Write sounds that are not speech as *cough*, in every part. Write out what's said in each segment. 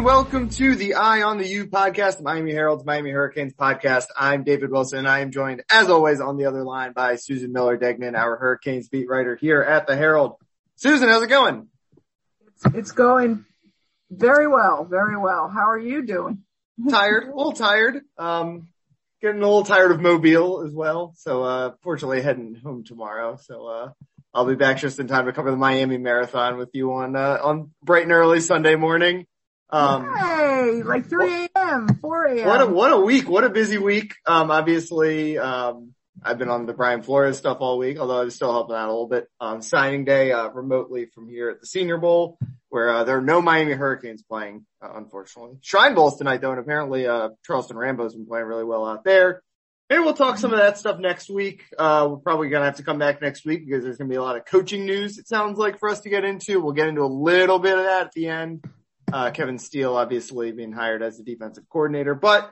and welcome to the Eye on the U podcast, Miami Herald's Miami Hurricanes podcast. I'm David Wilson and I am joined as always on the other line by Susan Miller Degnan, our Hurricanes beat writer here at the Herald. Susan, how's it going? It's going very well, very well. How are you doing? *laughs* tired, a little tired. Um, getting a little tired of Mobile as well. So, uh, fortunately heading home tomorrow. So, uh, I'll be back just in time to cover the Miami Marathon with you on, uh, on bright and early Sunday morning. Um, hey, like 3 a.m., 4 a.m. What a, what a week. What a busy week. Um, obviously, um, I've been on the Brian Flores stuff all week, although I'm still helping out a little bit. on signing day, uh, remotely from here at the Senior Bowl, where, uh, there are no Miami Hurricanes playing, uh, unfortunately. Shrine Bowl's tonight though, and apparently, uh, Charleston Rambo's been playing really well out there. Maybe we'll talk some of that stuff next week. Uh, we're probably gonna have to come back next week because there's gonna be a lot of coaching news, it sounds like, for us to get into. We'll get into a little bit of that at the end. Uh, Kevin Steele obviously being hired as the defensive coordinator, but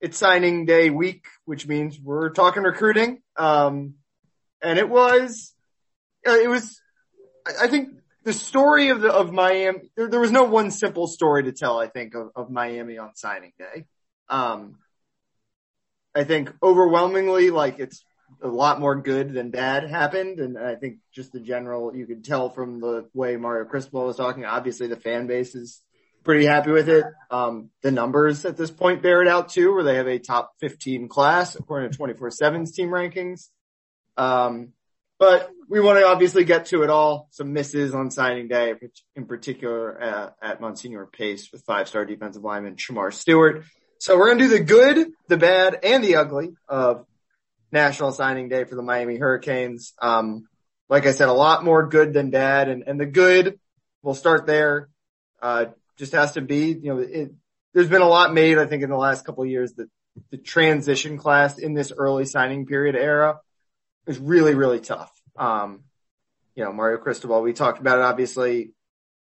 it's signing day week, which means we're talking recruiting. Um, and it was, uh, it was, I think the story of the, of Miami, there, there, was no one simple story to tell, I think, of, of Miami on signing day. Um, I think overwhelmingly, like it's a lot more good than bad happened. And I think just the general, you could tell from the way Mario Cristobal was talking, obviously the fan base is pretty happy with it. Um, the numbers at this point bear it out too, where they have a top 15 class according to 24-7's team rankings. Um, but we want to obviously get to it all. Some misses on signing day, in particular uh, at Monsignor Pace with five-star defensive lineman Shemar Stewart. So we're going to do the good, the bad, and the ugly of National Signing Day for the Miami Hurricanes. Um, like I said, a lot more good than bad, and, and the good, we'll start there. Uh, just has to be, you know, it, there's been a lot made, I think, in the last couple of years that the transition class in this early signing period era is really, really tough. Um, you know, Mario Cristobal, we talked about it obviously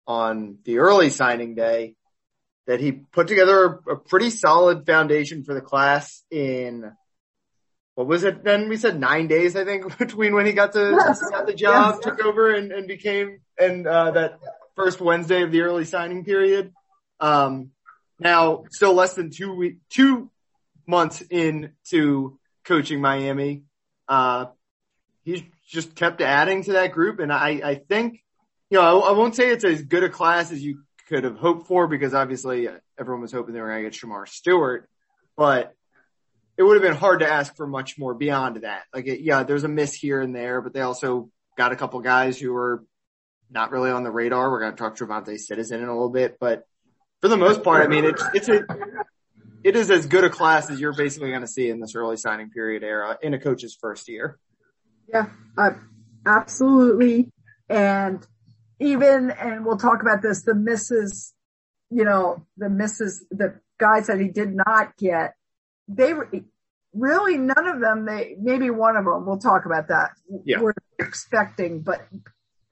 on the early signing day that he put together a, a pretty solid foundation for the class in what was it then? We said nine days, I think, *laughs* between when he got the, yes. got the job, yes. took over and, and became, and, uh, that first Wednesday of the early signing period. Um, now still less than two week, two months into coaching Miami. Uh, he's just kept adding to that group. And I, I think, you know, I, I, won't say it's as good a class as you could have hoped for because obviously everyone was hoping they were going to get Shemar Stewart, but it would have been hard to ask for much more beyond that. Like, it, yeah, there's a miss here and there, but they also got a couple guys who were not really on the radar. We're going to talk to TreVonte' Citizen in a little bit, but for the most part, I mean, it's, it's a, it is as good a class as you're basically going to see in this early signing period era in a coach's first year. Yeah, uh, absolutely. And even, and we'll talk about this, the misses, you know, the misses, the guys that he did not get, they were really none of them, they, maybe one of them, we'll talk about that. Yeah. We're expecting, but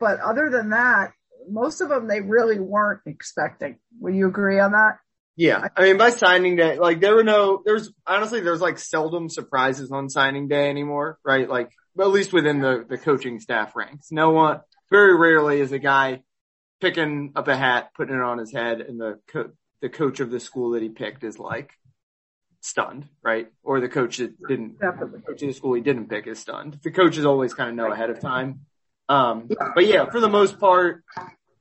but other than that, most of them they really weren't expecting. Would you agree on that? Yeah. I mean, by signing day, like there were no, there's honestly, there's like seldom surprises on signing day anymore, right? Like, at least within the, the coaching staff ranks. No one, very rarely is a guy picking up a hat, putting it on his head and the, co- the coach of the school that he picked is like stunned, right? Or the coach that didn't, Definitely. coach of the school he didn't pick is stunned. The coaches always kind of know ahead of time um, but yeah, for the most part,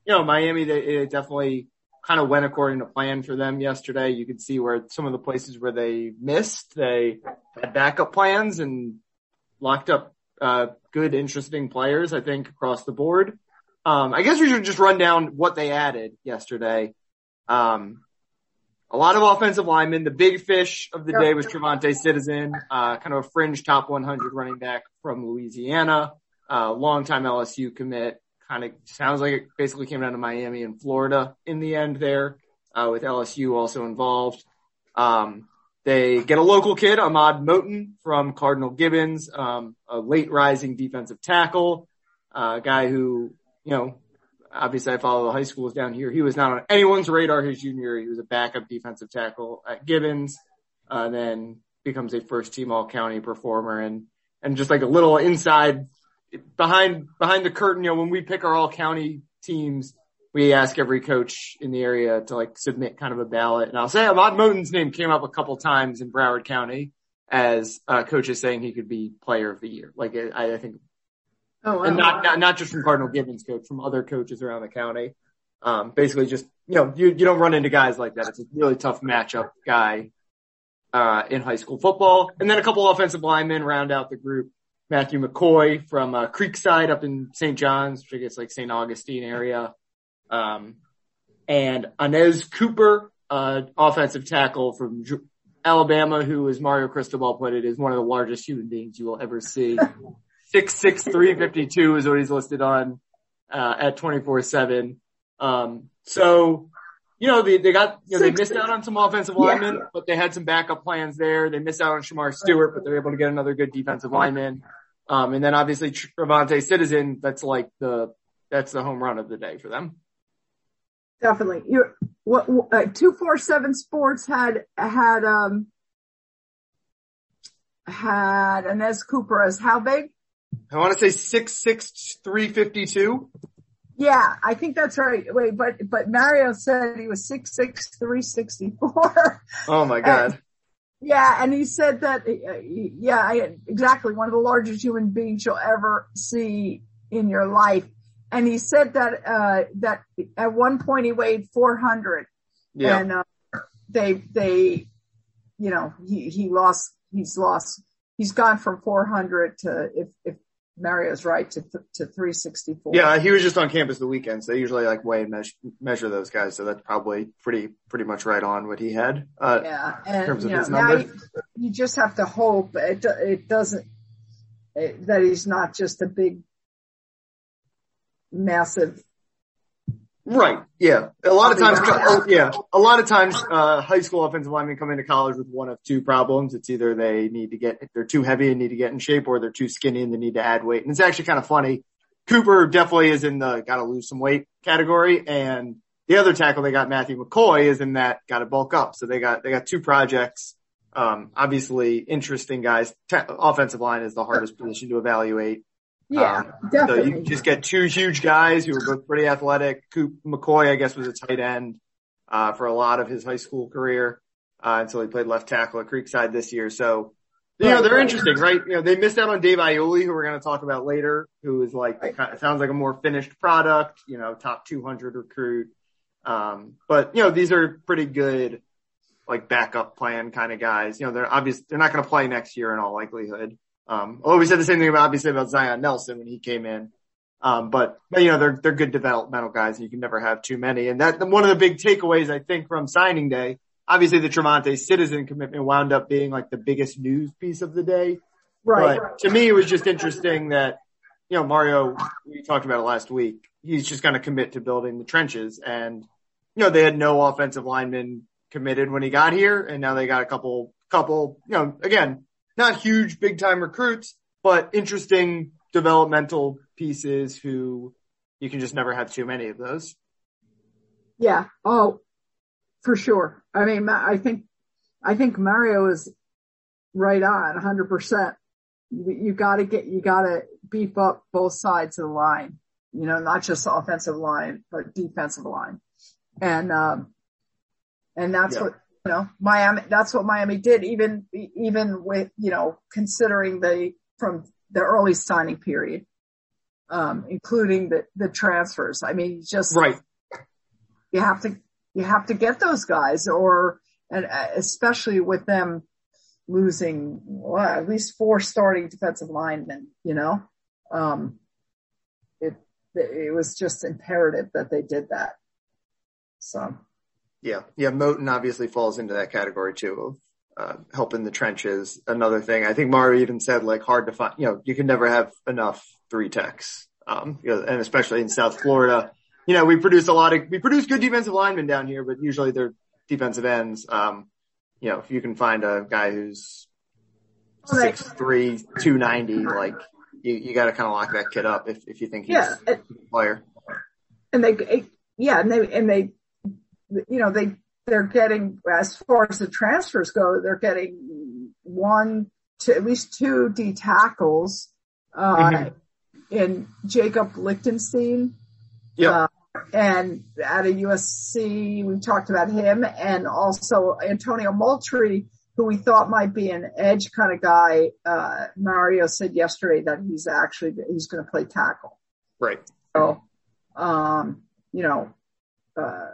you know, Miami, they, definitely kind of went according to plan for them yesterday. You could see where some of the places where they missed, they had backup plans and locked up, uh, good, interesting players, I think, across the board. Um, I guess we should just run down what they added yesterday. Um, a lot of offensive linemen. The big fish of the day was TreVonte' Citizen, uh, kind of a fringe top 100 running back from Louisiana uh, longtime LSU commit. Kind of sounds like it basically came down to Miami and Florida in the end there, uh, with LSU also involved. Um, they get a local kid, Ahmad Moten from Cardinal Gibbons, um, a late rising defensive tackle, uh, a guy who, you know, obviously I follow the high schools down here. He was not on anyone's radar his junior year. He was a backup defensive tackle at Gibbons, uh, then becomes a first team all county performer and, and just like a little inside behind behind the curtain, you know, when we pick our all county teams, we ask every coach in the area to like submit kind of a ballot. And I'll say Ahmad Moten's name came up a couple times in Broward County as uh, coaches saying he could be player of the year. Like I, I think, oh, wow. and not, not, not just from Cardinal Gibbons coach, from other coaches around the county. Um, basically just, you know, you, you don't run into guys like that. It's a really tough matchup guy, uh, in high school football. And then a couple offensive linemen round out the group. Matthew McCoy from, uh, Creekside up in St. John's, which I guess like St. Augustine area. Um, and Inez Cooper, uh, offensive tackle from Alabama, who, as Mario Cristobal put it, is one of the largest human beings you will ever see. *laughs* Six six three fifty two is what he's listed on uh, at twenty four seven. Um, so you know they they got you know they missed out on some offensive linemen, yeah. but they had some backup plans there. They missed out on Shemar Stewart, but they're able to get another good defensive lineman. Um, and then obviously TreVonte' Citizen, that's like the that's the home run of the day for them. Definitely. You're, what, uh, 247 Sports had, had, um, had Inez Cooper as how big? I want to say six, six, three fifty-two. Yeah, I think that's right. Wait, but, but Mario said he was six, six, three sixty-four. Oh my God. And, yeah, and he said that, uh, yeah, I, exactly, one of the largest human beings you'll ever see in your life and he said that uh that at one point he weighed 400 yeah. and uh, they they you know he he lost he's lost he's gone from 400 to if if Mario's right to to 364. Yeah, he was just on campus the weekend, so they usually like weigh and measure, measure those guys. So that's probably pretty pretty much right on what he had. Uh, yeah, and in terms of you know, his number. You, you, just have to hope it it doesn't it, that he's not just a big massive. Right. Yeah. A lot of times, yeah, a lot of times, uh, high school offensive linemen come into college with one of two problems. It's either they need to get, they're too heavy and need to get in shape or they're too skinny and they need to add weight. And it's actually kind of funny. Cooper definitely is in the gotta lose some weight category and the other tackle they got, Matthew McCoy, is in that gotta bulk up. So they got, they got two projects. Um, obviously interesting guys. Te- offensive line is the hardest position to evaluate. Yeah, um, definitely. So you just get two huge guys who are both pretty athletic. Coop McCoy, I guess, was a tight end, uh, for a lot of his high school career, uh, until he played left tackle at Creekside this year. So, you know, they're interesting, right? You know, they missed out on Dave Iuli, who we're going to talk about later, who is like, right. sounds like a more finished product, you know, top 200 recruit. Um, but you know, these are pretty good, like backup plan kind of guys. You know, they're obviously, they're not going to play next year in all likelihood. Um, although we said the same thing about obviously about Zion Nelson when he came in. Um, but, but you know, they're, they're good developmental guys and you can never have too many. And that, one of the big takeaways I think from signing day, obviously the TreVonte' Citizen commitment wound up being like the biggest news piece of the day. Right. But to me, it was just interesting that, you know, Mario, we talked about it last week. He's just going to commit to building the trenches and, you know, they had no offensive linemen committed when he got here and now they got a couple, couple, you know, again, not huge big time recruits, but interesting developmental pieces who you can just never have too many of those. Yeah. Oh, for sure. I mean, I think, I think Mario is right on hundred percent. You, gotta get, you gotta beef up both sides of the line, you know, not just the offensive line, but defensive line. And, um, and that's yeah. what you know, Miami, that's what Miami did, even, even with, you know, considering the, from the early signing period, um, including the, the transfers. I mean, just, right. You have to, you have to get those guys or, and uh, especially with them losing well, at least four starting defensive linemen, you know, um, it, it was just imperative that they did that. So. Yeah. Yeah. Moten obviously falls into that category too of, uh, helping the trenches. Another thing, I think Mario even said like hard to find, you know, you can never have enough three techs. Um, you know, and especially in South Florida, you know, we produce a lot of, we produce good defensive linemen down here, but usually they're defensive ends. Um, you know, if you can find a guy who's six three, two ninety, like you, you got to kind of lock that kid up if, if you think he's yeah, a player. And they, yeah, and they, and they you know, they, they're getting, as far as the transfers go, they're getting one to at least two D tackles, uh, mm-hmm. in Jacob Lichtenstein. Yeah. Uh, and at a USC, we talked about him and also Antonio Moultrie, who we thought might be an edge kind of guy. Uh, Mario said yesterday that he's actually, he's going to play tackle. Right. So, um, you know, uh,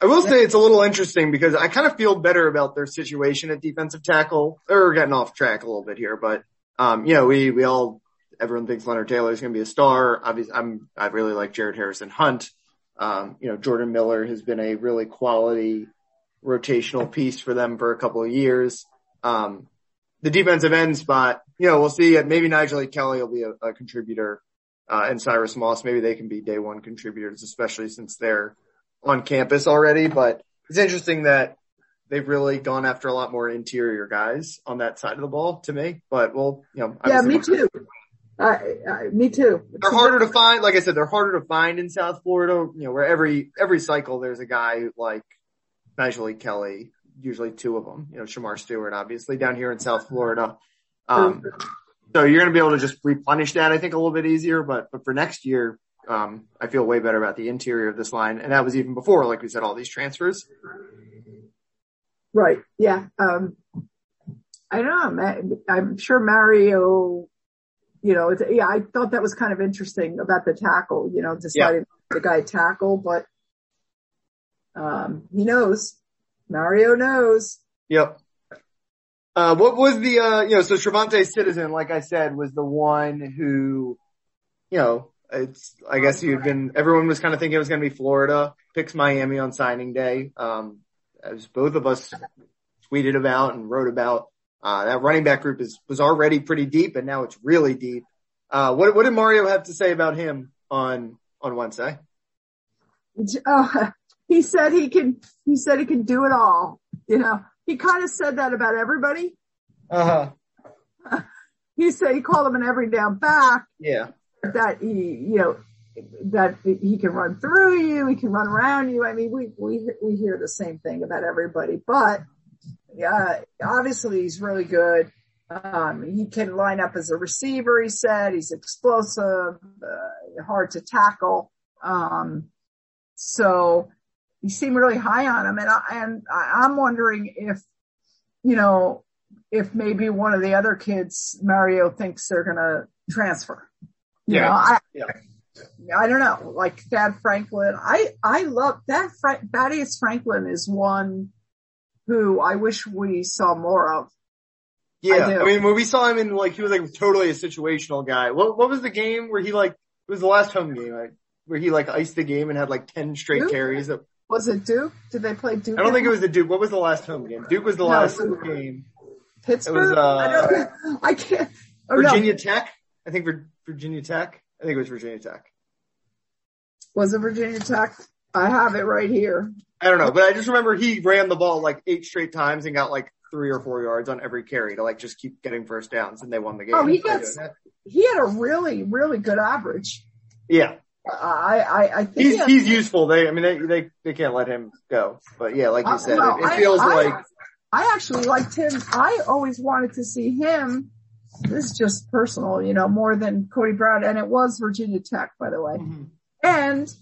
I will say it's a little interesting because I kind of feel better about their situation at defensive tackle. They're getting off track a little bit here, but, um, you know, we, we all, everyone thinks Leonard Taylor is going to be a star. Obviously, I'm, I really like Jared Harrison Hunt. Um, you know, Jordan Miller has been a really quality rotational piece for them for a couple of years. Um, the defensive end spot, you know, we'll see. Maybe Nigel Kelly will be a, a contributor, uh, and Cyrus Moss. Maybe they can be day one contributors, especially since they're on campus already. But it's interesting that they've really gone after a lot more interior guys on that side of the ball to me. But well, you know, yeah, me too. Uh, uh, me too. They're harder to find. Like I said, they're harder to find in South Florida. You know, where every every cycle there's a guy like Nigel Kelly, usually two of them. You know, Shemar Stewart, obviously down here in South Florida. Um, so you're going to be able to just replenish that, I think, a little bit easier. But but for next year, um, I feel way better about the interior of this line, and that was even before, like we said, all these transfers. Right. Yeah. Um, I don't know. I'm sure Mario. You know, yeah, I thought that was kind of interesting about the tackle. You know, deciding yeah. the guy tackle, but um, he knows. Mario knows. Yep. Uh, what was the, uh, you know, so TreVonte' Citizen, like I said, was the one who, you know, it's, I guess you've been, everyone was kind of thinking it was going to be Florida, picks Miami on signing day. Um, as both of us tweeted about and wrote about, uh, that running back group is, was already pretty deep and now it's really deep. Uh, what, what did Mario have to say about him on, on Wednesday? Uh, *laughs* he said he can, he said he can do it all. You know, he kind of said that about everybody. Uh huh. *laughs* He said he called him an every down back. Yeah. That he, you know, that he can run through you, he can run around you. I mean, we, we, we hear the same thing about everybody, but yeah, obviously he's really good. Um, he can line up as a receiver, he said. He's explosive, uh, hard to tackle. Um, so you seem really high on him. And I, and I'm wondering if, you know, if maybe one of the other kids, Mario thinks they're going to transfer. You yeah. Know, I, yeah. I don't know, like Thad Franklin. I, I love that. Fra- Thaddeus Franklin is one who I wish we saw more of. Yeah. I, I, mean, when we saw him in like, he was like totally a situational guy. What, what was the game where he like, it was the last home game, like, where he like iced the game and had like 10 straight Duke? carries. That, was it Duke? Did they play Duke? I don't think it was the Duke. What was the last home game? Duke was the no, last game. Pittsburgh? Was, uh, I, don't, *laughs* I can't. Oh, Virginia no. Tech? I think Virginia Tech. I think it was Virginia Tech. Was it Virginia Tech? I have it right here. I don't know, but I just remember he ran the ball like eight straight times and got like three or four yards on every carry to like just keep getting first downs and they won the game. Oh, he gets, he had a really, really good average. Yeah. I, I, I think he's, he's useful. They, I mean, they, they, they can't let him go. But yeah, like you uh, said, well, it, it, feels I, like. I actually liked him. I always wanted to see him. This is just personal, you know, more than Cody Brown, and it was Virginia Tech, by the way. Mm-hmm. And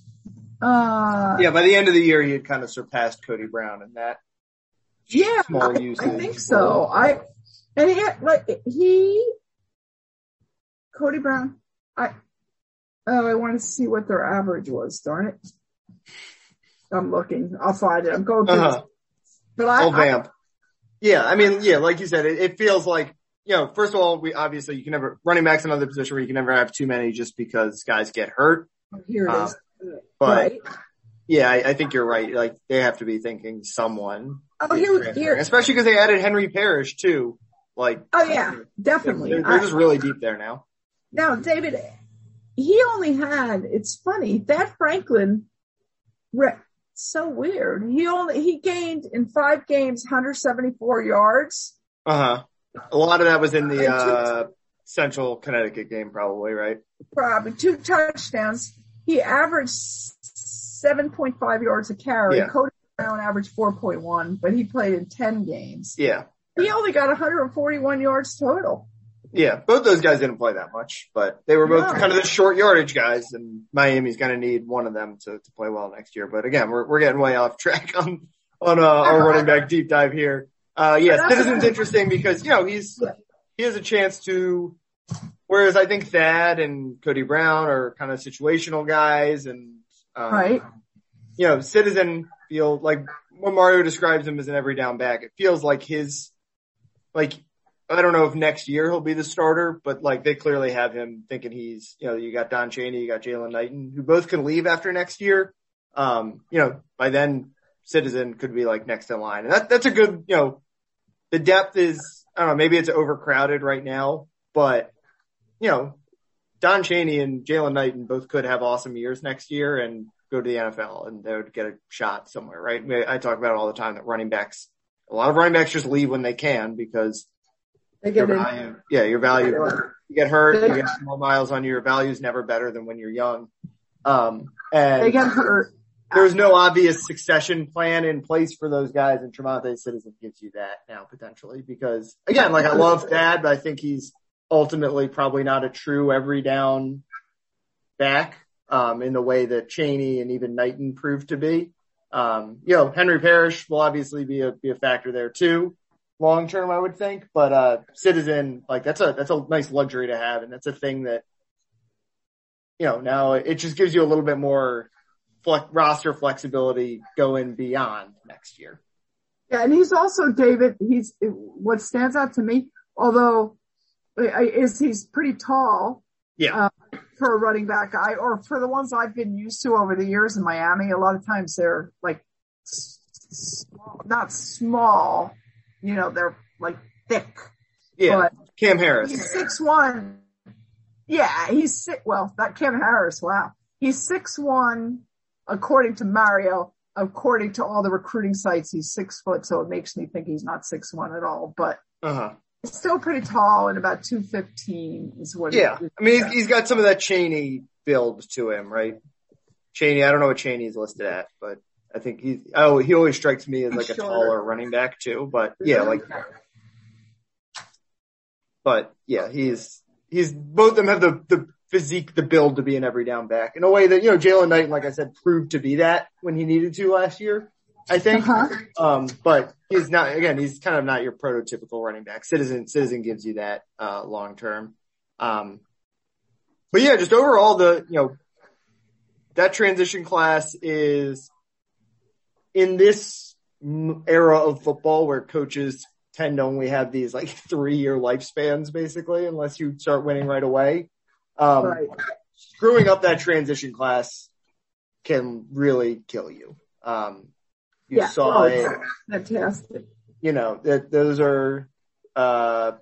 uh yeah, by the end of the year, he had kind of surpassed Cody Brown in that. Yeah, I, I think so. I and he like he Cody Brown. I Oh, I wanted to see what their average was. Darn it. I'm looking. I'll find it. I'm going to, uh-huh. but I, oh, vamp. I, yeah. I mean, yeah, like you said, it, it, feels like, you know, first of all, we obviously you can never, running back's another position where you can never have too many just because guys get hurt. Here it is. But right. yeah, I, I, think you're right. Like they have to be thinking someone. Oh, here, here. Especially because they added Henry Parrish too. Like. Oh yeah, definitely. They're, they're just really deep there now. Now, David, he only had, it's funny, that Franklin, so weird. He only, he gained in five games 174 yards. Uh huh. A lot of that was in the, uh, Central Connecticut game probably, right? Probably two touchdowns. He averaged 7.5 yards a carry. Yeah. Cody Brown averaged 4.1, but he played in 10 games. Yeah. He only got 141 yards total. Yeah, both those guys didn't play that much, but they were both No. kind of the short yardage guys, and Miami's going to need one of them to, to play well next year. But again, we're we're getting way off track *laughs* on on uh, our running back deep dive here. Uh, yeah, Citizen's interesting because you know he's he has a chance to, whereas I think Thad and Cody Brown are kind of situational guys, and um, Right. you know, Citizen feel like when Mario describes him as an every down back, it feels like his, like, I don't know if next year he'll be the starter, but like they clearly have him thinking he's, you know, you got Don Chaney, you got Jalen Knighton, who both can leave after next year. Um, you know, by then Citizen could be like next in line. And that, that's a good, you know, the depth is, I don't know, maybe it's overcrowded right now, but you know, Don Chaney and Jalen Knighton both could have awesome years next year and go to the NFL and they would get a shot somewhere, right? I talk about it all the time that running backs, a lot of running backs just leave when they can because They get in. value, yeah, your value, you get hurt, you get small miles on you, your value is never better than when you're young. Um, and They get hurt. There's no obvious succession plan in place for those guys, and TreVonte' Citizen gives you that now potentially because again, like I love Thad, but I think he's ultimately probably not a true every down back um, in the way that Chaney and even Knighton proved to be. Um, you know, Henry Parrish will obviously be a be a factor there too, long term, I would think. But uh, Citizen, like that's a that's a nice luxury to have, and that's a thing that you know now it just gives you a little bit more flex, roster flexibility going beyond next year. Yeah, and he's also David. He's what stands out to me, although uh, is he's pretty tall Yeah, for a running back guy, or for the ones I've been used to over the years in Miami. A lot of times they're like small, not small, you know, they're like thick. yeah. But Cam Harris. he's six one. Yeah, he's six. Well, not Kevin Harris. Wow, he's six one according to Mario. According to all the recruiting sites, he's six foot, so it makes me think he's not six one at all. But Uh huh. he's still pretty tall and about two fifteen is what. he- Yeah, I mean he's, he's got some of that Chaney build to him, right? Chaney, I don't know what Chaney's listed at, but I think he's oh he always strikes me as like a Shorter. taller running back too. But yeah, like but yeah, he's he's both of them have the the physique, the build to be an every down back in a way that you know Jalen Knight, like I said, proved to be that when he needed to last year. I think. Uh-huh. Um, but he's not, again, he's kind of not your prototypical running back. Citizen, Citizen gives you that, uh, long term. Um, but yeah, just overall the, you know, that transition class is in this era of football where coaches tend to only have these like *laughs* three year lifespans basically, unless you start winning right away. Um, right. screwing up that transition class can really kill you. Um, you Yeah. saw Oh, it, Fantastic. you know, that those are, uh,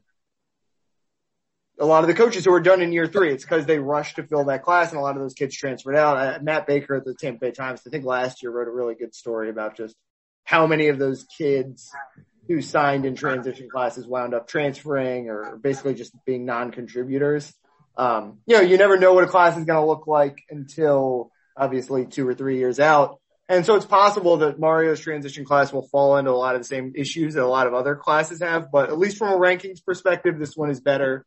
a lot of the coaches who are done in year three. It's because they rushed to fill that class and a lot of those kids transferred out. Uh, Matt Baker at the Tampa Bay Times, I think last year wrote a really good story about just how many of those kids who signed in transition classes wound up transferring or basically just being non-contributors. Um, you know, you never know what a class is going to look like until obviously two or three years out. And so it's possible that Mario's transition class will fall into a lot of the same issues that a lot of other classes have, but at least from a rankings perspective, this one is better.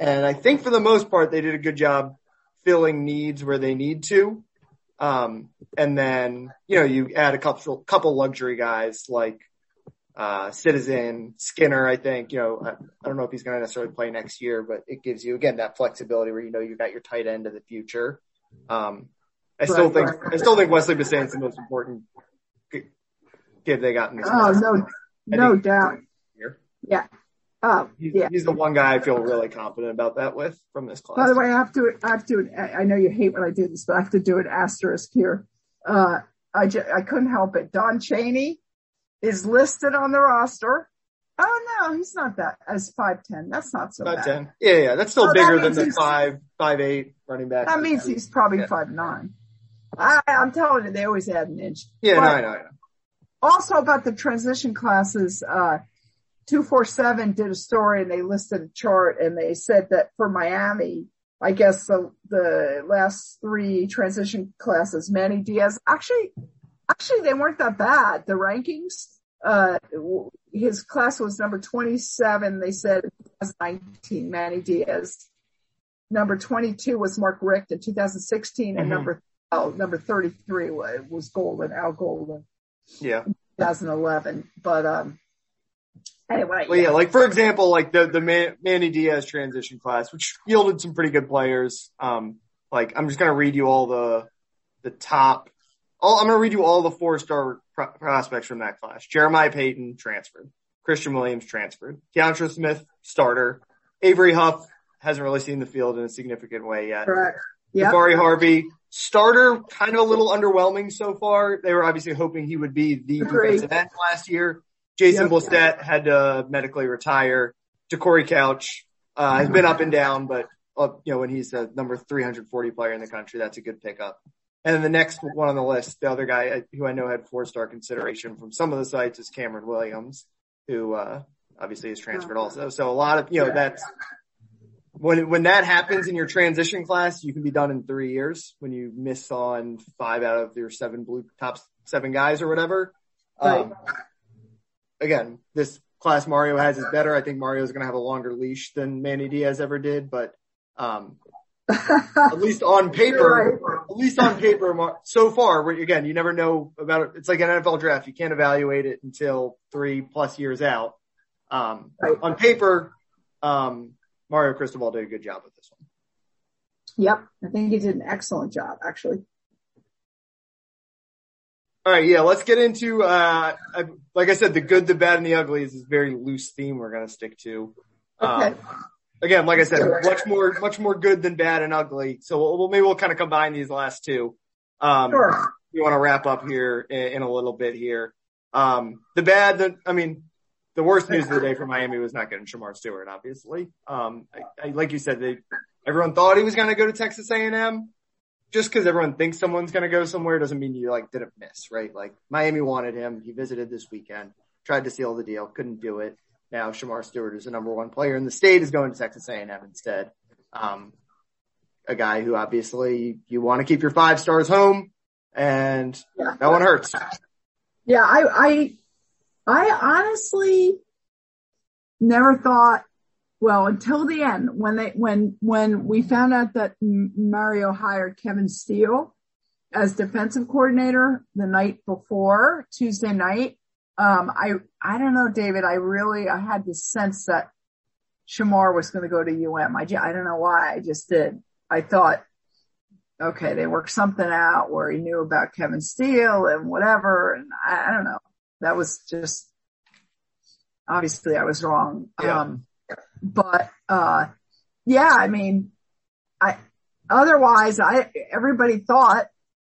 And I think for the most part, they did a good job filling needs where they need to. Um, and then, you know, you add a couple, couple luxury guys like, uh, Citizen, Skinner, I think, you know, I, I don't know if he's going to necessarily play next year, but it gives you again that flexibility where you know you've got your tight end of the future. Um, I still think, right. I still think Wesley Bissainthe's the most important kid they got in this. Oh no, no doubt. Here. Yeah. Oh He's, yeah. he's the one guy I feel really confident about that with from this class. By the way, I have to, I have to, I know you hate when I do this, but I have to do an asterisk here. Uh, I couldn't help it. Don Chaney is listed on the roster. Oh no, he's not that as 5'10. That's not so Five bad. ten. Yeah, yeah, that's still Oh, that bigger than means the five five eight running back. That means he's probably Yeah. 5'9. I, I'm telling you, they always add an inch. Yeah, But- no, I know, I know. also about the transition classes, uh, 247 did a story and they listed a chart and they said that for Miami, I guess the, the last three transition classes, Manny Diaz, actually, actually they weren't that bad. The rankings, uh, his class was number 27. They said 19, Manny Diaz. Number 22 was Mark Richt in 2016 and mm-hmm. number, oh, number 33 was Golden, Al Golden. Yeah. 2011. But, um, anyway. Well, yeah. yeah, like for example, like the, the Man- Manny Diaz transition class, which yielded some pretty good players. Um, like I'm just going to read you all the, the top, all, I'm going to read you all the four star pro- prospects from that class. Jeremiah Payton transferred. Christian Williams transferred. Keontra Smith starter. Avery Huff hasn't really seen the field in a significant way yet. Correct. Yep. Jahfari Harvey starter, kind of a little underwhelming so far. They were obviously hoping he would be the defensive end last year. Jason yep. had to medically retire. DeCorey Couch, uh, has been up and down, but, uh, you know, when he's the number 340 player in the country, that's a good pickup. And then the next one on the list, the other guy who I know had four star consideration from some of the sites is Cameron Williams, who, uh, obviously is transferred also. So a lot of, you know, that's, when, when that happens in your transition class, you can be done in three years when you miss on five out of your seven blue top seven guys or whatever. Right. Um, again, this class Mario has is better. I think Mario is going to have a longer leash than Manny Diaz ever did, but, um, at least on *laughs* paper, right. at least on paper, so far, again, you never know about it. It's like an NFL draft. You can't evaluate it until three plus years out. Um, right. on paper, um, Mario Cristobal did a good job with this one. Yep. I think he did an excellent job, actually. All right. Yeah. Let's get into, uh, like I said, the good, the bad, and the ugly is this very loose theme we're going to stick to. Okay. Um, again, like I said, much more, much more good than bad and ugly. So we'll, maybe we'll kind of combine these last two. Um, sure. we want to wrap up here in, in, a little bit here. Um, the bad, the, I mean, the worst news of the day for Miami was not getting Shemar Stewart, obviously. Um, I, I, like you said, they, everyone thought he was going to go to Texas A&M just because everyone thinks someone's going to go somewhere doesn't mean you like didn't miss, right? Like Miami wanted him. He visited this weekend, tried to seal the deal, couldn't do it. Now Shemar Stewart is the number one player in the state is going to Texas A&M instead. Um, a guy who obviously you want to keep your five stars home and yeah. that one hurts. Yeah. I, I, I honestly never thought well, until the end, when they, when, when we found out that Mario hired Kevin Steele as defensive coordinator the night before Tuesday night, um, I, I don't know, David, I really, I had this sense that Shemar was going to go to UM. I, I don't know why. I just did. I thought, okay, they worked something out where he knew about Kevin Steele and whatever. And I, I don't know. That was just, obviously I was wrong. Yeah. Um, but, uh, yeah, I mean, I, otherwise I, everybody thought,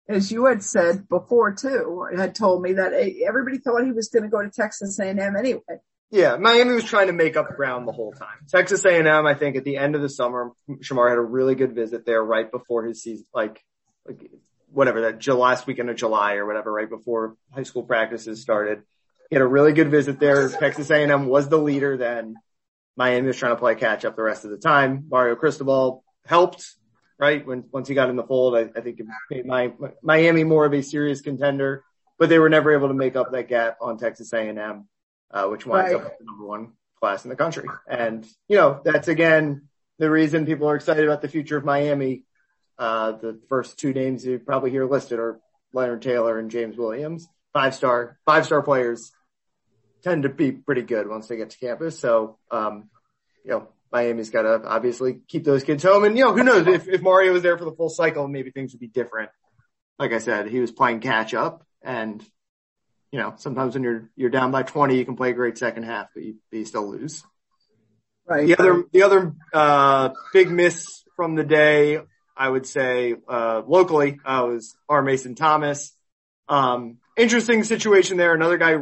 as you had said before too, had told me that eh, everybody thought he was going to go to Texas A&M anyway. Yeah, Miami was trying to make up ground the whole time. Texas A&M, I think at the end of the summer, Shemar had a really good visit there right before his season, like, like whatever that last weekend of July or whatever, right before high school practices started. He had a really good visit there. Texas A&M was the leader then. Miami was trying to play catch up the rest of the time. Mario Cristobal helped, right? When, once he got in the fold, I, I think it made my, Miami more of a serious contender, but they were never able to make up that gap on Texas A&M, uh, which winds right. up the number one class in the country. And, you know, that's again, the reason people are excited about the future of Miami. Uh, the first two names you probably hear listed are Leonard Taylor and James Williams, five star, five star players tend to be pretty good once they get to campus. So, um, you know, Miami's got to obviously keep those kids home. And, you know, who knows if, if Mario was there for the full cycle, maybe things would be different. Like I said, he was playing catch up and, you know, sometimes when you're, you're down by 20, you can play a great second half, but you, but you still lose. Right. The other, the other, uh, big miss from the day, I would say, uh, locally, uh, was R. Mason Thomas. Um, interesting situation there. Another guy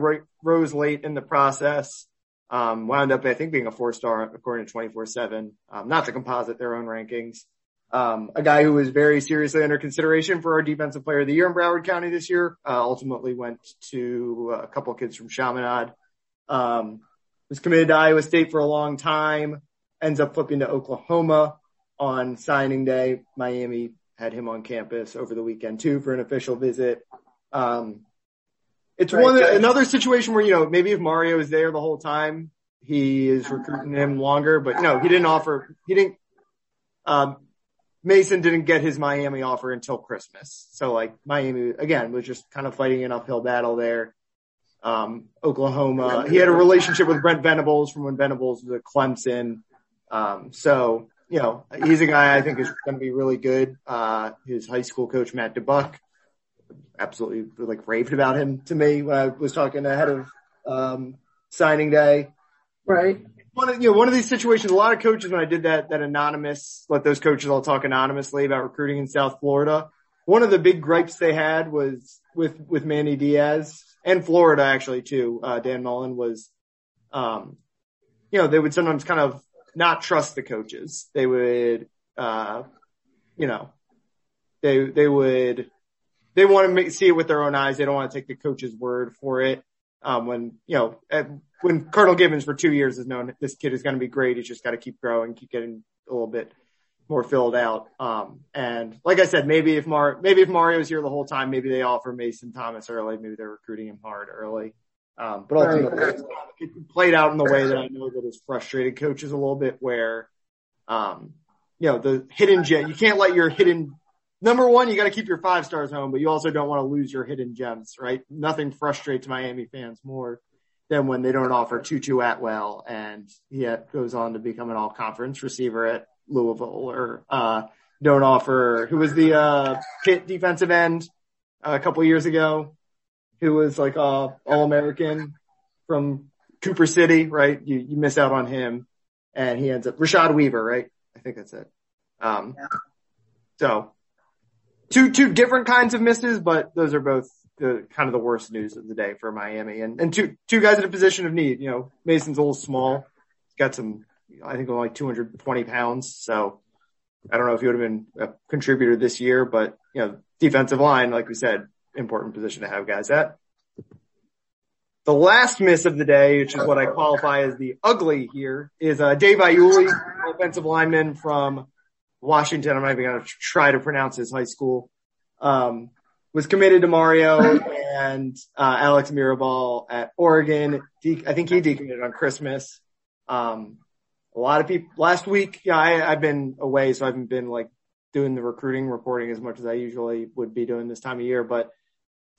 rose late in the process. Um, wound up, I think, being a four star according to 24 seven. Um, not to composite their own rankings. Um, a guy who was very seriously under consideration for our defensive player of the year in Broward County this year, uh, ultimately went to a couple kids from Chaminade. Um, was committed to Iowa State for a long time, ends up flipping to Oklahoma on signing day. Miami had him on campus over the weekend too for an official visit. Um, it's right, one the, another situation where you know maybe if Mario is there the whole time, he is recruiting him longer. But no, he didn't offer. He didn't. Um, Mason didn't get his Miami offer until Christmas. So like Miami again was just kind of fighting an uphill battle there. Um, Oklahoma, he had a relationship with Brent Venables from when Venables was at Clemson. Um, so, you know, he's a guy I think is going to be really good. Uh, his high school coach, Matt DuBuc, absolutely like raved about him to me when I was talking ahead of, um, signing day. Right one of, you know, one of these situations, a lot of coaches, when I did that, that anonymous, let those coaches all talk anonymously about recruiting in South Florida. One of the big gripes they had was with, with Manny Diaz and Florida actually too. Uh, Dan Mullen was, um, you know, they would sometimes kind of not trust the coaches. They would, uh, you know, they, they would, they want to make, see it with their own eyes. They don't want to take the coach's word for it. Um, when, you know, when Cardinal Gibbons for two years has known this kid is going to be great, he's just got to keep growing, keep getting a little bit more filled out. Um, and like I said, maybe if Mar, maybe if Mario's here the whole time, maybe they offer Mason Thomas early, maybe they're recruiting him hard early. Um, but ultimately it played out in the way that I know that has frustrated coaches a little bit where, um, you know, the hidden gem, you can't let your hidden, number one, you got to keep your five stars home, but you also don't want to lose your hidden gems, right? Nothing frustrates Miami fans more than when they don't offer Tutu Atwell and he goes on to become an all conference receiver at Louisville or, uh, don't offer, who was the, uh, Pitt defensive end a couple years ago, who was like, uh, all American from Cooper City, right? You, you miss out on him and he ends up Rashad Weaver, right? I think that's it. Um, so two, two different kinds of misses, but those are both the kind of the worst news of the day for Miami and, and two, two guys in a position of need. You know, Mason's a little small. He's got some, I think only 220 pounds. So I don't know if he would have been a contributor this year, but you know, defensive line, like we said, important position to have guys at. The last miss of the day, which is what I qualify as the ugly here, is uh, Dave Iuli, offensive lineman from Washington. I'm not even going to try to pronounce his high school. Um, was committed to Mario and uh, Alex Mirabal at Oregon. De- I think he decommitted on Christmas. Um, a lot of people last week. Yeah, I, I've been away, so I haven't been like doing the recruiting reporting as much as I usually would be doing this time of year. But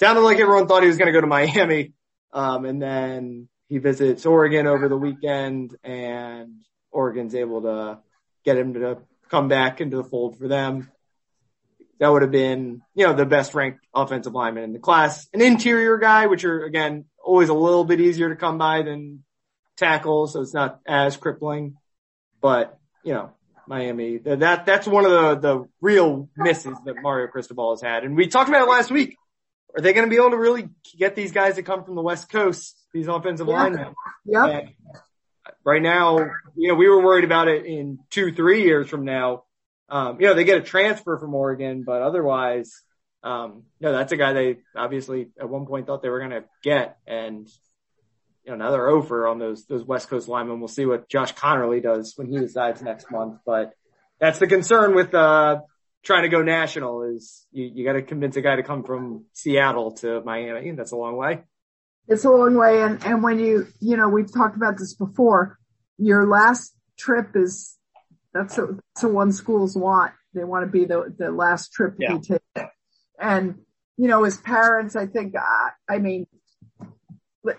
sounded like everyone thought he was going to go to Miami, um, and then he visits Oregon over the weekend, and Oregon's able to get him to come back into the fold for them that would have been, you know, the best ranked offensive lineman in the class. An interior guy, which are again, always a little bit easier to come by than tackles. So it's not as crippling, but you know, Miami, that, that's one of the, the real misses that Mario Cristobal has had. And we talked about it last week. Are they going to be able to really get these guys that come from the West Coast, these offensive yeah. linemen? Yeah. Right now, you know, we were worried about it in two, three years from now um, you know, they get a transfer from Oregon, but otherwise, um, know, that's a guy they obviously at one point thought they were going to get. And, you know, now they're over on those, those West Coast linemen. We'll see what Josh Conerly does when he decides next month, but that's the concern with, uh, trying to go national is you, you got to convince a guy to come from Seattle to Miami. That's a long way. It's a long way. And, and when you, you know, we've talked about this before, your last trip is that's a, that's one schools want. They want to be the, the last trip yeah. you take. And, you know, as parents, I think, I, I mean,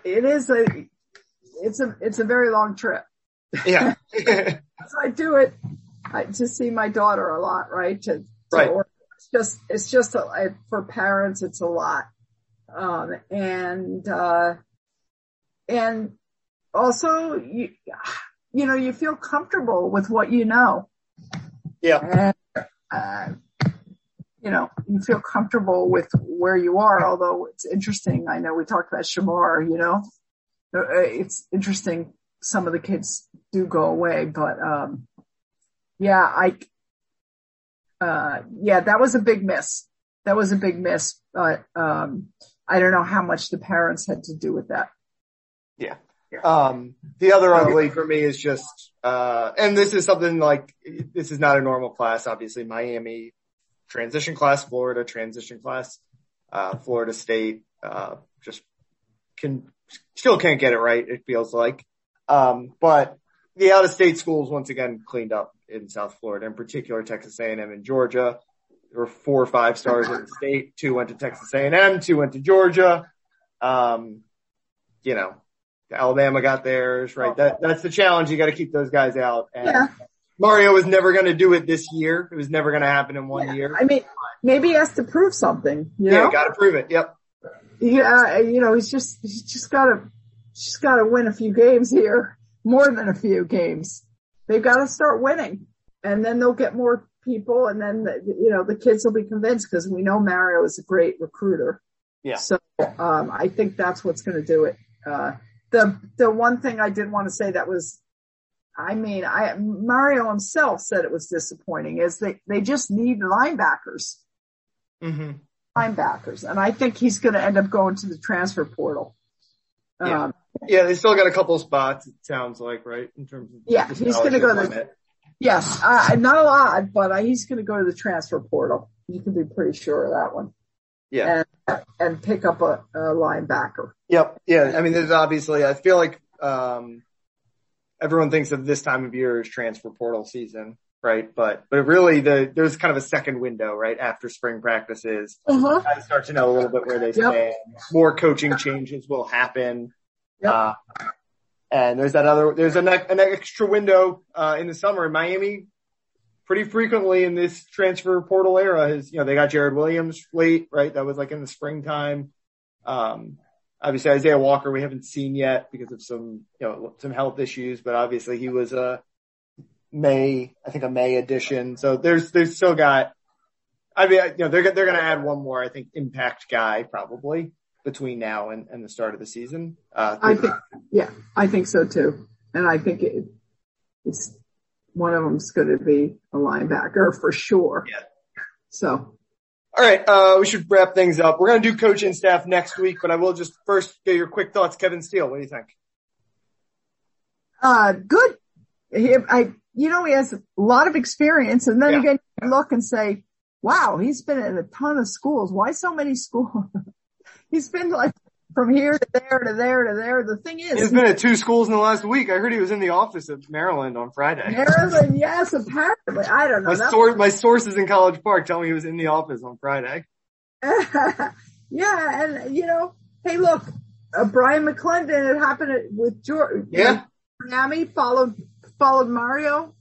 it is a, it's a, it's a very long trip. Yeah. *laughs* so I do it I, to see my daughter a lot, right? To, to right. It's just, it's just a, for parents, it's a lot. Um, and, uh, and also you, you know, you feel comfortable with what you know. Yeah. And, uh, you know, you feel comfortable with where you are, although it's interesting. I know we talked about Shemar, you know, uh, it's interesting. Some of the kids do go away, but, um, yeah, I, uh, yeah, that was a big miss. That was a big miss, but, um, I don't know how much the parents had to do with that. Yeah. Um, the other ugly for me is just, uh, and this is something like, this is not a normal class, obviously Miami transition class, Florida transition class, uh, Florida State, uh, just can still can't get it right. It feels like, um, but the out of state schools once again cleaned up in South Florida, in particular Texas A&M and Georgia. There were four or five stars in the state. Two went to Texas A&M, two went to Georgia. Um, you know, Alabama got theirs, right? That, that's the challenge. You got to keep those guys out. And Yeah. Mario was never going to do it this year. It was never going to happen in one year. I mean, maybe he has to prove something, you yeah, got to prove it. Yep. Yeah, you know, he's just, he's just gotta, just gotta win a few games here. More than a few games. They've gotta start winning. And then they'll get more people and then, the, you know, the kids will be convinced because we know Mario is a great recruiter. Yeah. So, um, I think that's what's gonna do it. Uh, the, the one thing I did want to say that was, I mean, I, Mario himself said it was disappointing is they, they just need linebackers hmm linebackers, and I think he's going to end up going to the transfer portal. Yeah. Um, Yeah, they still got a couple spots. It sounds like right in terms of Yeah, he's gonna go scholarship to- limit. Yes, uh, not a lot, but he's going to go to the transfer portal. You can be pretty sure of that one, Yeah. and and pick up a, a linebacker. Yep. Yeah. I mean, there's obviously, I feel like, um, everyone thinks of this time of year as transfer portal season, right? But, but really the, there's kind of a second window, right? After spring practices, Uh-huh. guys start to know a little bit where they Yep. stand. More coaching changes will happen. Yep. Uh, and there's that other, there's an, an extra window, uh, in the summer. In Miami pretty frequently in this transfer portal era is, you know, they got Jarrid Williams late, right? That was like in the springtime. Um, obviously Isaiah Walker we haven't seen yet because of some, you know, some health issues, but obviously he was a May, I think a May addition. So there's, there's still got, I mean, you know, they're, they're going to add one more, I think, impact guy probably between now and, and the start of the season. Uh, I think, yeah, I think so too, and I think it, it's one of them's going to be a linebacker for sure. Yeah. So All right, uh, we should wrap things up. We're going to do coach and staff next week, but I will just first get your quick thoughts. Kevin Steele, what do you think? Uh, good. He, I, you know, he has a lot of experience and then Yeah. again, you look and say, wow, he's been in a ton of schools. Why so many schools? *laughs* he's been like from here to there to there to there. The thing is, He's been at two schools in the last week. I heard he was in the office at Maryland on Friday. Maryland, yes, apparently. I don't know. My, That- source, my sources in College Park tell me he was in the office on Friday. *laughs* yeah, and you know, hey, look, uh, Bryan McClendon. It happened at- with George. Yeah. Miami followed followed Mario.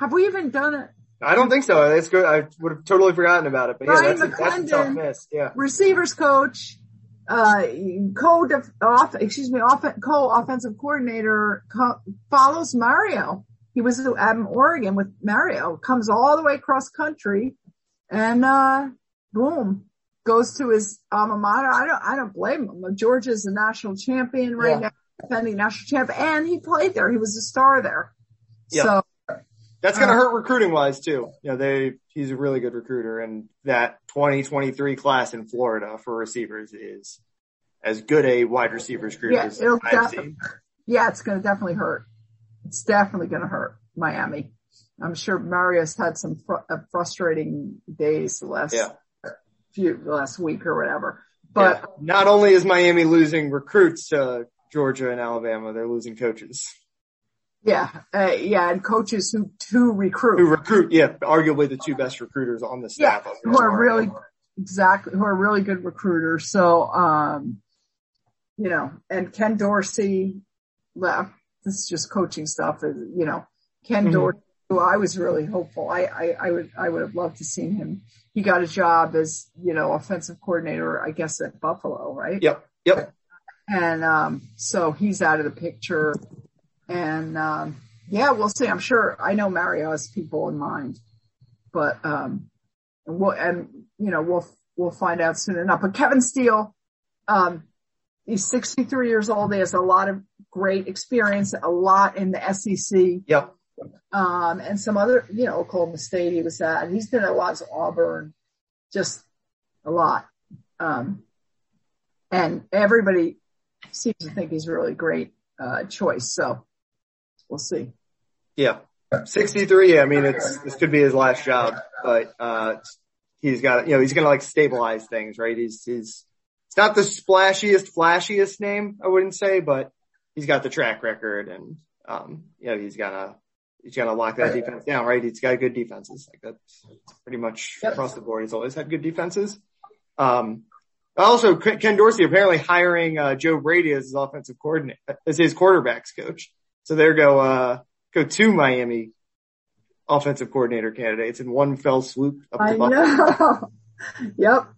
Have we even done it? I don't think so. That's good. I would have totally forgotten about it, but yeah, Bryan that's a, that's a tough McClendon. miss. Yeah. Receivers coach, uh, co off, excuse me, off, co offensive coordinator co- follows Mario. He was at Oregon with Mario, comes all the way across country, and uh, boom, goes to his alma mater. I don't, I don't blame him. Georgia's a national champion right Yeah. now, defending national champion, and he played there. He was a star there. Yeah. So That's going to Uh, hurt recruiting wise too. You know, they, he's a really good recruiter and that 2023 class in Florida for receivers is as good a wide receivers group Yeah, as I've seen. yeah, it's going to definitely hurt. It's definitely going to hurt Miami. I'm sure Mario's had some fr- uh, frustrating days the last Yeah. few, the last week or whatever. But Yeah. not only is Miami losing recruits to Georgia and Alabama, they're losing coaches yeah, uh, yeah, and coaches who to recruit, who recruit. Yeah, arguably the two best recruiters on the staff. yeah, who are really exactly who are really good recruiters. So, um, you know, and Ken Dorsey left. This is just coaching stuff. is You know, Ken Mhm. Dorsey, who I was really hopeful. I, I, I would, I would have loved to seen him. He got a job as, you know, offensive coordinator, I guess at Buffalo, right? Yep. Yep. And, um, so he's out of the picture and, um, yeah, we'll see. I'm sure I know Mario has people in mind, but, um, and we'll, and, you know, we'll, we'll find out soon enough. But Kevin Steele, um, he's 63 years old. He has a lot of great experience, a lot in the SEC, Yep. um, and some other, you know, Oklahoma State he was at. He's been at lots of Auburn, just a lot. Um, and everybody seems to think he's a really great, uh, choice. So we'll see. Yeah. 63. I mean, it's, this could be his last job, but, uh, he's got, you know, he's going to like stabilize things, right? He's, he's it's not the splashiest, flashiest name, I wouldn't say, but he's got the track record and, um, you know, he's gonna, he's gonna lock that defense down, right? He's got good defenses. Like that's pretty much across the board. He's always had good defenses. Um, also Ken Dorsey apparently hiring, uh, Joe Brady as his offensive coordinator, as his quarterbacks coach. So there go, uh, go two Miami offensive coordinator candidates in one fell swoop. Up I know. *laughs* yep.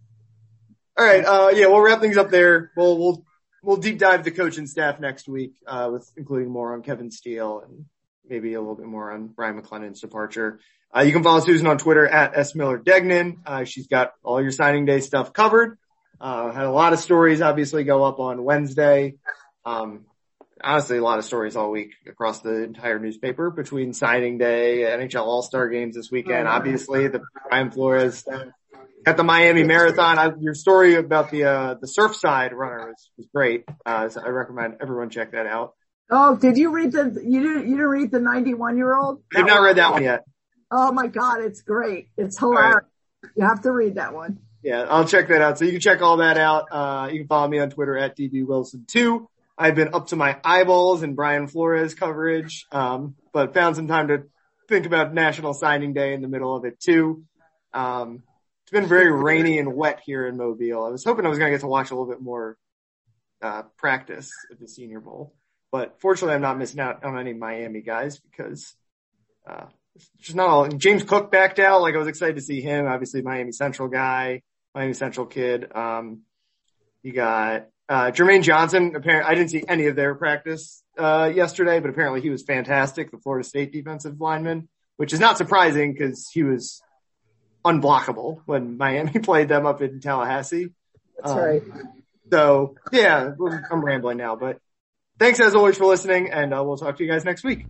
All right. Uh, yeah, we'll wrap things up there. We'll, we'll, we'll deep dive the coaching staff next week, uh, with including more on Kevin Steele and maybe a little bit more on Bryan McClendon's departure. Uh, you can follow Susan on Twitter at S Miller Degnan. Uh, she's got all your signing day stuff covered. Uh, had a lot of stories obviously go up on Wednesday. Um, honestly, a lot of stories all week across the entire newspaper between signing day, NHL All-Star games this weekend. Obviously the Brian Flores stuff at the Miami Marathon. I, your story about the uh, the Surfside runner was, was great. Uh, so I recommend everyone check that out. Oh, did you read the you didn't you didn't read the 91 year old? I've not read that one yet. Oh my god, it's great. It's hilarious. Right. You have to read that one. Yeah, I'll check that out. So you can check all that out. Uh, you can follow me on Twitter at dbwilson2. I've been up to my eyeballs in Brian Flores coverage, um, but found some time to think about National Signing Day in the middle of it too. Um, it's been very rainy and wet here in Mobile. I was hoping I was going to get to watch a little bit more uh, practice at the Senior Bowl, but fortunately, I'm not missing out on any Miami guys because uh, just not all. James Cook backed out. Like I was excited to see him. Obviously, Miami Central guy, Miami Central kid. Um, you got uh, Jermaine Johnson. Apparently, I didn't see any of their practice uh, yesterday, but apparently he was fantastic. The Florida State defensive lineman, which is not surprising because he was unblockable when *laughs* Miami played them up in Tallahassee. That's um, right. So yeah, I'm rambling now, but thanks as always for listening and uh, we'll talk to you guys next week.